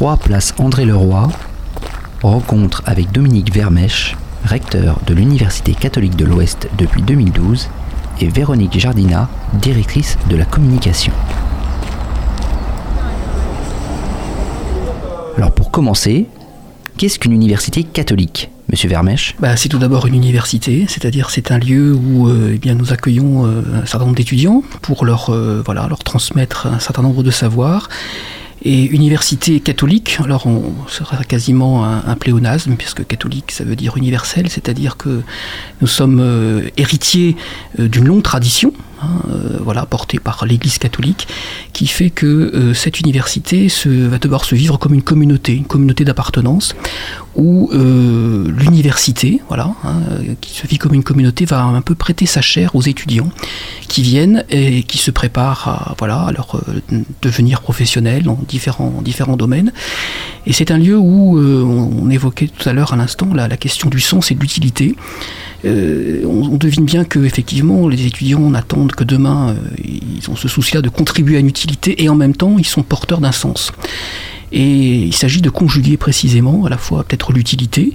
3 place André Leroy, rencontre avec Dominique Vermèche, recteur de l'Université catholique de l'Ouest depuis 2012, et Véronique Jardina, directrice de la communication. Alors pour commencer, qu'est-ce qu'une université catholique Monsieur Vermèche bah, C'est tout d'abord une université, c'est-à-dire c'est un lieu où euh, eh bien, nous accueillons euh, un certain nombre d'étudiants pour euh, leur transmettre un certain nombre de savoirs. Et université catholique, alors on sera quasiment un, pléonasme, puisque catholique ça veut dire universel, c'est-à-dire que nous sommes héritiers d'une longue tradition, hein, voilà, portée par l'Église catholique, qui fait que cette université va devoir se vivre comme une communauté, une communauté d'appartenance, où euh, l'université, voilà, hein, qui se vit comme une communauté, va un peu prêter sa chair aux étudiants qui viennent et qui se préparent à, voilà, leur euh, devenir professionnels dans différents, différents domaines. Et c'est un lieu où euh, on, évoquait tout à l'heure à l'instant la, question du sens et de l'utilité. Euh, on, devine bien que effectivement les étudiants n'attendent que demain, ils ont ce souci-là de contribuer à une utilité et en même temps ils sont porteurs d'un sens. Et il s'agit de conjuguer précisément à la fois peut-être l'utilité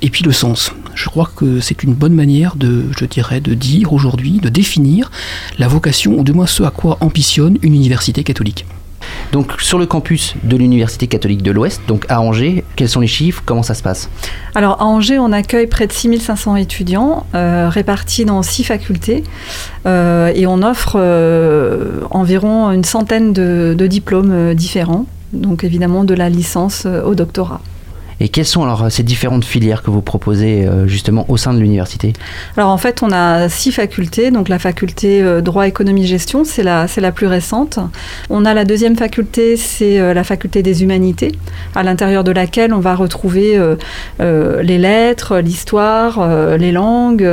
et puis le sens. Je crois que c'est une bonne manière de, je dirais, de dire aujourd'hui, de définir la vocation, ou du moins ce à quoi ambitionne une université catholique. Donc sur le campus de l'Université catholique de l'Ouest, donc à Angers, quels sont les chiffres? Comment ça se passe? Alors à Angers, on accueille près de 6500 étudiants euh, répartis dans six facultés euh, et on offre euh, environ une centaine de, diplômes différents. Donc évidemment de la licence au doctorat. Et quelles sont alors ces différentes filières que vous proposez euh, justement au sein de l'université? Alors en fait, on a six facultés. Donc la faculté euh, droit, économie, gestion, c'est la, c'est la plus récente. On a la deuxième faculté, c'est la faculté des humanités, à l'intérieur de laquelle on va retrouver euh, les lettres, l'histoire, les langues,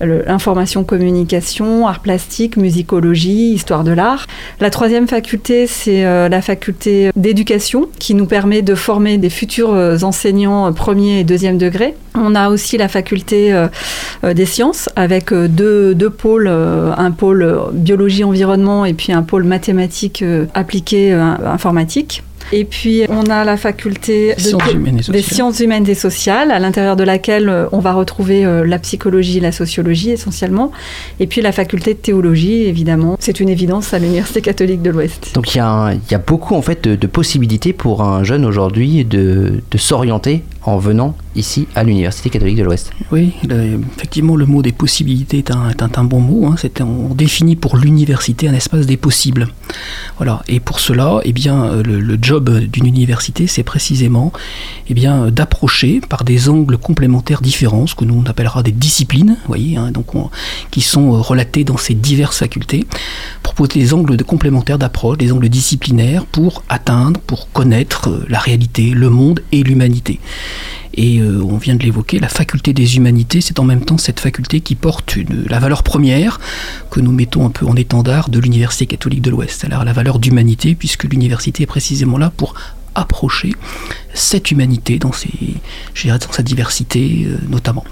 l'information communication, art plastique, musicologie, histoire de l'art. La troisième faculté, c'est la faculté d'éducation, qui nous permet de former des futurs enseignants enseignants premier et deuxième degré. On a aussi la faculté euh, des sciences avec euh, deux, deux pôles, euh, un pôle biologie-environnement et puis un pôle mathématiques appliquées informatique. Et puis, on a la faculté de, sciences des sciences humaines et sociales, à l'intérieur de laquelle euh, on va retrouver euh, la psychologie et la sociologie essentiellement. Et puis, la faculté de théologie, évidemment. C'est une évidence à l'Université catholique de l'Ouest. Donc, il y, a il y a beaucoup, en fait, de, de possibilités pour un jeune aujourd'hui de, de s'orienter en venant ici à l'Université catholique de l'Ouest. Oui, effectivement, le mot des possibilités est un, un, bon mot. Hein. On définit pour l'université un espace des possibles. Voilà. Et pour cela, eh bien, le, le job d'une université, c'est précisément eh bien, d'approcher par des angles complémentaires différents, ce que nous on appellera des disciplines, voyez, hein, donc on, qui sont relatés dans ces diverses facultés, proposer des angles complémentaires d'approche, des angles disciplinaires pour atteindre, pour connaître la réalité, le monde et l'humanité. Et euh, on vient de l'évoquer, la faculté des humanités, c'est en même temps cette faculté qui porte la valeur première que nous mettons un peu en étendard de l'Université catholique de l'Ouest, alors la valeur d'humanité, puisque l'université est précisément là pour approcher cette humanité dans, ses, dans sa diversité euh, notamment.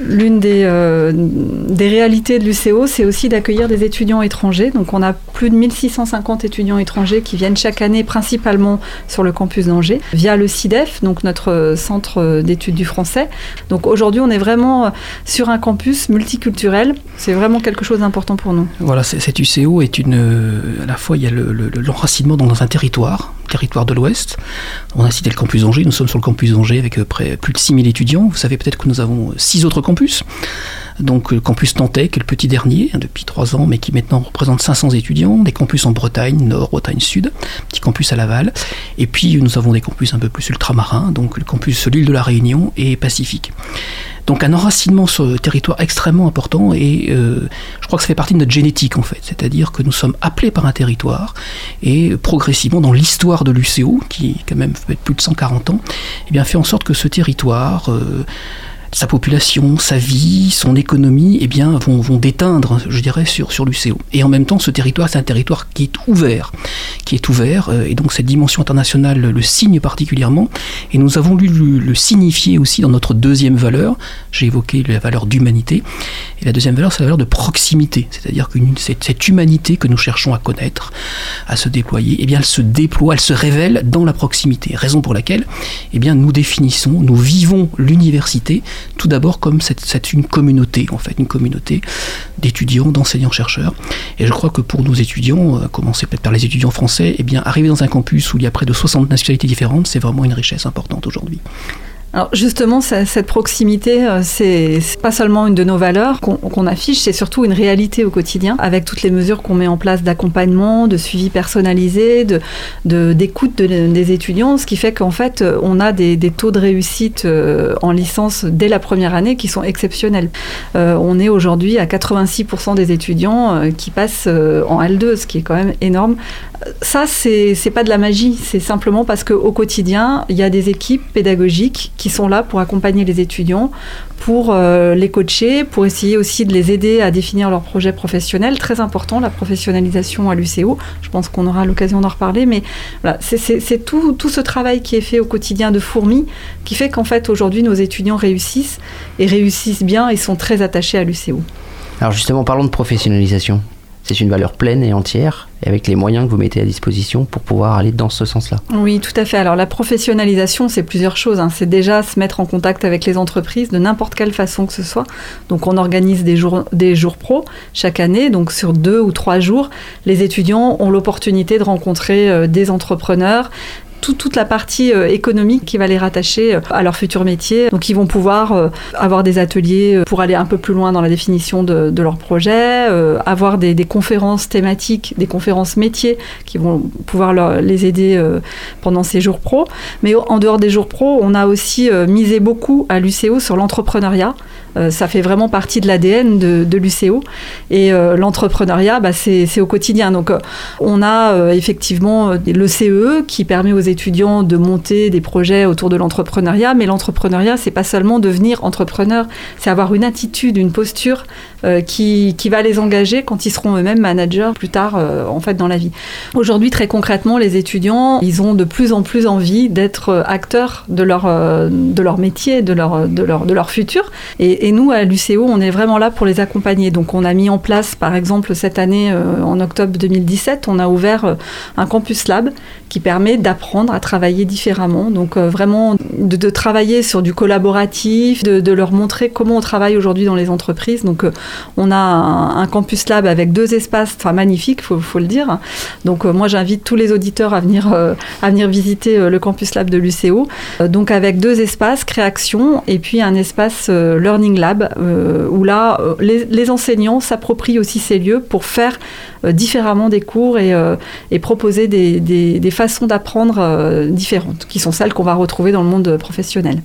L'une des, euh, des, réalités de l'UCO, c'est aussi d'accueillir des étudiants étrangers. Donc on a plus de 1650 étudiants étrangers qui viennent chaque année principalement sur le campus d'Angers via le CIDEF, donc notre centre d'études du français. Donc aujourd'hui on est vraiment sur un campus multiculturel. C'est vraiment quelque chose d'important pour nous. Voilà, cette UCO est une... À la fois il y a l'enracinement le, le, dans un territoire, territoire de l'Ouest. On a cité le campus d'Angers, nous sommes sur le campus d'Angers avec près, plus de 6000 étudiants. Vous savez peut-être que nous avons six autres campus. Donc le campus Nantais, qui est le petit dernier, depuis trois ans, mais qui maintenant représente 500 étudiants, des campus en Bretagne, Nord, Bretagne Sud, petit campus à Laval, et puis nous avons des campus un peu plus ultramarins, donc le campus l'île de la Réunion et Pacifique. Donc un enracinement sur le territoire extrêmement important et euh, je crois que ça fait partie de notre génétique en fait, c'est-à-dire que nous sommes appelés par un territoire et progressivement dans l'histoire de l'UCO, qui quand même fait plus de 140 ans, eh bien fait en sorte que ce territoire... Euh, sa population, sa vie, son économie, eh bien, vont, vont déteindre, je dirais, sur, sur l'UCO. Et en même temps, ce territoire, c'est un territoire qui est ouvert, qui est ouvert, euh, et donc cette dimension internationale le signe particulièrement, et nous avons voulu le, signifier aussi dans notre deuxième valeur, j'ai évoqué la valeur d'humanité, et la deuxième valeur, c'est la valeur de proximité, c'est-à-dire que cette, cette, humanité que nous cherchons à connaître, à se déployer, eh bien, elle se déploie, elle se révèle dans la proximité, raison pour laquelle, eh bien, nous définissons, nous vivons l'université tout d'abord comme c'est une communauté, en fait, une communauté d'étudiants, d'enseignants-chercheurs. Et je crois que pour nos étudiants, à commencer peut-être par les étudiants français, eh bien, arriver dans un campus où il y a près de 60 nationalités différentes, c'est vraiment une richesse importante aujourd'hui. Alors justement, cette proximité, euh, c'est pas seulement une de nos valeurs qu'on affiche, c'est surtout une réalité au quotidien, avec toutes les mesures qu'on met en place d'accompagnement, de suivi personnalisé, de d'écoute des étudiants, ce qui fait qu'en fait, on a des, taux de réussite euh, en licence dès la première année qui sont exceptionnels. Euh, on est aujourd'hui à 86% des étudiants qui passent en L2, ce qui est quand même énorme. Ça, c'est pas de la magie, c'est simplement parce qu'au quotidien, il y a des équipes pédagogiques qui sont là pour accompagner les étudiants, pour euh, les coacher, pour essayer aussi de les aider à définir leur projet professionnel. Très important, la professionnalisation à l'UCO. Je pense qu'on aura l'occasion d'en reparler, mais c'est tout, tout ce travail qui est fait au quotidien de fourmi qui fait qu'en fait, aujourd'hui, nos étudiants réussissent et réussissent bien et sont très attachés à l'UCO. Alors justement, parlons de professionnalisation. C'est une valeur pleine et entière, et avec les moyens que vous mettez à disposition pour pouvoir aller dans ce sens-là. Oui, tout à fait. Alors la professionnalisation, c'est plusieurs choses. Hein. C'est déjà se mettre en contact avec les entreprises de n'importe quelle façon que ce soit. Donc on organise des jours, des jours pro chaque année. Donc sur deux ou trois jours, les étudiants ont l'opportunité de rencontrer euh, des entrepreneurs, toute la partie euh, économique qui va les rattacher euh, à leur futur métier. Donc ils vont pouvoir euh, avoir des ateliers pour aller un peu plus loin dans la définition de, leur projet, avoir des, conférences thématiques, des conférences métiers qui vont pouvoir les aider pendant ces jours pro. Mais en dehors des jours pro, on a aussi misé beaucoup à l'UCO sur l'entrepreneuriat. Ça fait vraiment partie de l'ADN de, l'UCO. Et l'entrepreneuriat, bah, c'est au quotidien. Donc on a effectivement le CE qui permet aux étudiants de monter des projets autour de l'entrepreneuriat, mais l'entrepreneuriat, c'est pas seulement devenir entrepreneur, c'est avoir une attitude, une posture euh, qui, qui, va les engager quand ils seront eux-mêmes managers plus tard euh, en fait dans la vie. Aujourd'hui, très concrètement, les étudiants, ils ont de plus en plus envie d'être euh, acteurs de leur, de leur métier, de leur, de leur, de leur futur. Et nous, à l'UCO, on est vraiment là pour les accompagner. Donc, on a mis en place, par exemple, cette année, en octobre 2017, on a ouvert un campus lab qui permet d'apprendre à travailler différemment. Donc euh, vraiment de, travailler sur du collaboratif, de, leur montrer comment on travaille aujourd'hui dans les entreprises. Donc euh, on a un, campus lab avec deux espaces, enfin magnifiques, faut, faut le dire. Donc euh, moi j'invite tous les auditeurs à venir à venir visiter le campus lab de l'UCO. donc avec deux espaces, création et puis un espace learning lab où là les, enseignants s'approprient aussi ces lieux pour faire différemment des cours et, proposer des, façons d'apprendre euh, différentes, qui sont celles qu'on va retrouver dans le monde professionnel.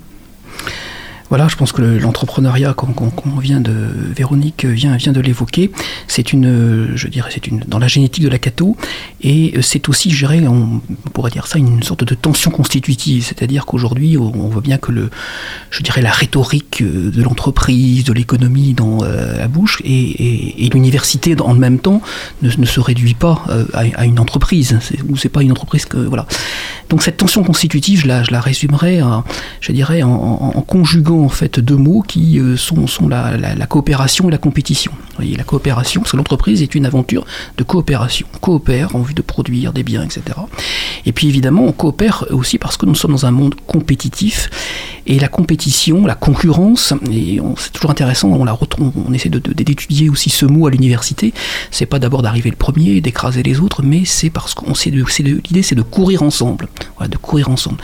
Voilà, je pense que l'entrepreneuriat, qu'on vient de Véronique vient, vient de l'évoquer, c'est une, je dirais, c'est une dans la génétique de la cato, et c'est aussi, je dirais, on pourrait dire ça, une sorte de tension constitutive, c'est-à-dire qu'aujourd'hui, on voit bien que le, je dirais, la rhétorique de l'entreprise, de l'économie dans euh, la bouche, et, l'université en même temps ne, se réduit pas euh, à, une entreprise, ou c'est pas une entreprise que voilà. Donc cette tension constitutive, je la, résumerais, je dirais, en conjuguant en fait deux mots qui euh, sont, la, coopération et la compétition. Vous voyez, la coopération, parce que l'entreprise est une aventure de coopération. On coopère en vue de produire des biens, etc. Et puis évidemment, on coopère aussi parce que nous sommes dans un monde compétitif. Et la compétition, la concurrence, c'est toujours intéressant, on, la on essaie d'étudier aussi ce mot à l'université. C'est pas d'abord d'arriver le premier, d'écraser les autres, mais c'est parce qu'on l'idée, c'est de courir ensemble. De courir ensemble.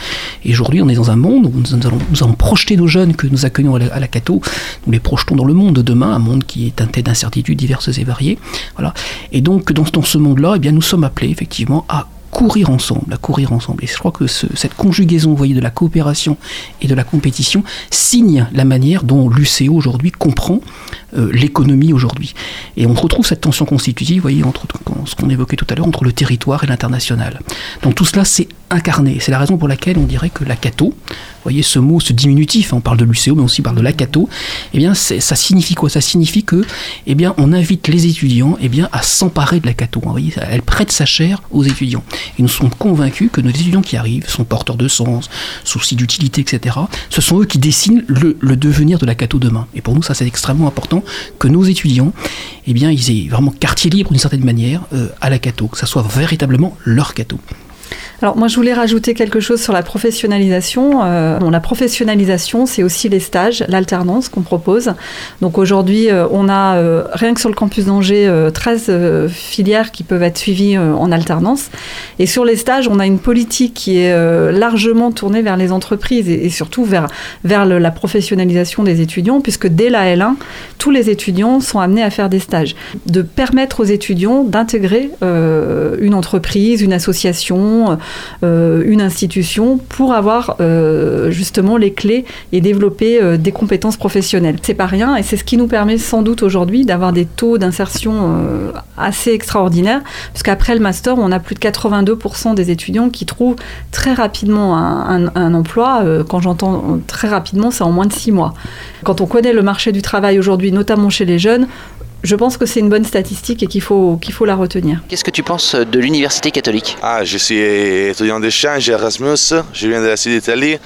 Et aujourd'hui, on est dans un monde où nous allons, nous allons projeter nos jeunes que nous accueillons à la, Cato, nous les projetons dans le monde de demain, un monde qui est teinté d'incertitudes diverses et variées. Voilà. Et donc, dans, dans ce monde-là, eh bien, nous sommes appelés effectivement à courir ensemble, à courir ensemble. Et je crois que cette conjugaison, voyez, de la coopération et de la compétition signe la manière dont l'UCO aujourd'hui comprend l'économie aujourd'hui. Et on retrouve cette tension constitutive, voyez, entre ce qu'on évoquait tout à l'heure, entre le territoire et l'international. Donc tout cela, c'est incarné. C'est la raison pour laquelle on dirait que la cato, voyez ce mot, ce diminutif, hein, on parle de l'UCO, mais aussi on parle de la cato, eh bien ça signifie quoi? Ça signifie que eh bien, on invite les étudiants eh bien, à s'emparer de la cato. Vous voyez, elle prête sa chair aux étudiants. Et nous sommes convaincus que nos étudiants qui arrivent sont porteurs de sens, soucis d'utilité, etc. Ce sont eux qui dessinent le, devenir de la cato demain. Et pour nous, ça c'est extrêmement important que nos étudiants, eh bien, ils aient vraiment quartier libre d'une certaine manière euh, à la cato, que ça soit véritablement leur cato. Alors moi je voulais rajouter quelque chose sur la professionnalisation. Euh, la professionnalisation c'est aussi les stages, l'alternance qu'on propose. Donc aujourd'hui euh, on a euh, rien que sur le campus d'Angers 13 filières qui peuvent être suivies en alternance. Et sur les stages on a une politique qui est largement tournée vers les entreprises et, surtout vers, vers la professionnalisation des étudiants puisque dès la L1 tous les étudiants sont amenés à faire des stages. De permettre aux étudiants d'intégrer une entreprise, une association, euh, une institution pour avoir euh, justement les clés et développer euh, des compétences professionnelles. C'est pas rien et c'est ce qui nous permet sans doute aujourd'hui d'avoir des taux d'insertion assez extraordinaires, puisqu'après le master, on a plus de 82% des étudiants qui trouvent très rapidement un, emploi. quand j'entends très rapidement, c'est en moins de six mois. Quand on connaît le marché du travail aujourd'hui, notamment chez les jeunes, je pense que c'est une bonne statistique et qu'il faut, qu'il faut la retenir. Qu'est-ce que tu penses de l'université catholique? Ah, je suis étudiant d'échange Erasmus, je viens de la Sud d'Italie.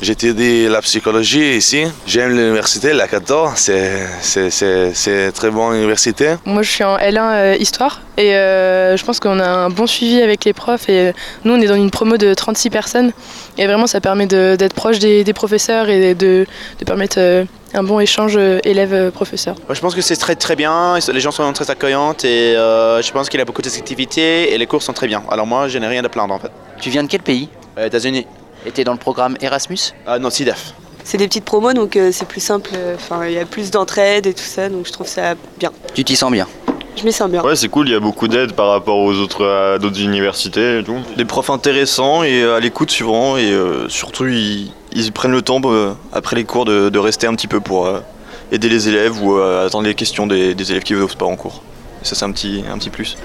J'étudie la psychologie ici. J'aime l'université, la Cato. C'est, c'est, une très bonne université. Moi, je suis en L1 euh, Histoire et euh, je pense qu'on a un bon suivi avec les profs. Et nous, on est dans une promo de 36 personnes. Et vraiment, ça permet d'être proche des, professeurs et de, de permettre euh, un bon échange élève-professeur. Je pense que c'est très très bien, les gens sont très accueillantes et je pense qu'il y a beaucoup d'activités et les cours sont très bien. Alors moi, je n'ai rien à plaindre en fait. Tu viens de quel pays? États-Unis. Et t'es dans le programme Erasmus? Ah non, SIDEF. C'est des petites promos, donc euh, c'est plus simple. Euh, enfin, il y a plus d'entraide et tout ça, donc je trouve ça bien. Tu t'y sens bien? Je m'y sens bien. Ouais, c'est cool, il y a beaucoup d'aide par rapport aux autres, d'autres universités et tout. Des profs intéressants et euh, à l'écoute souvent, et surtout ils, prennent le temps après les cours de, rester un petit peu pour aider les élèves ou attendre les questions des, des élèves qui ne veulent pas en cours. ça, c'est un petit, un petit plus.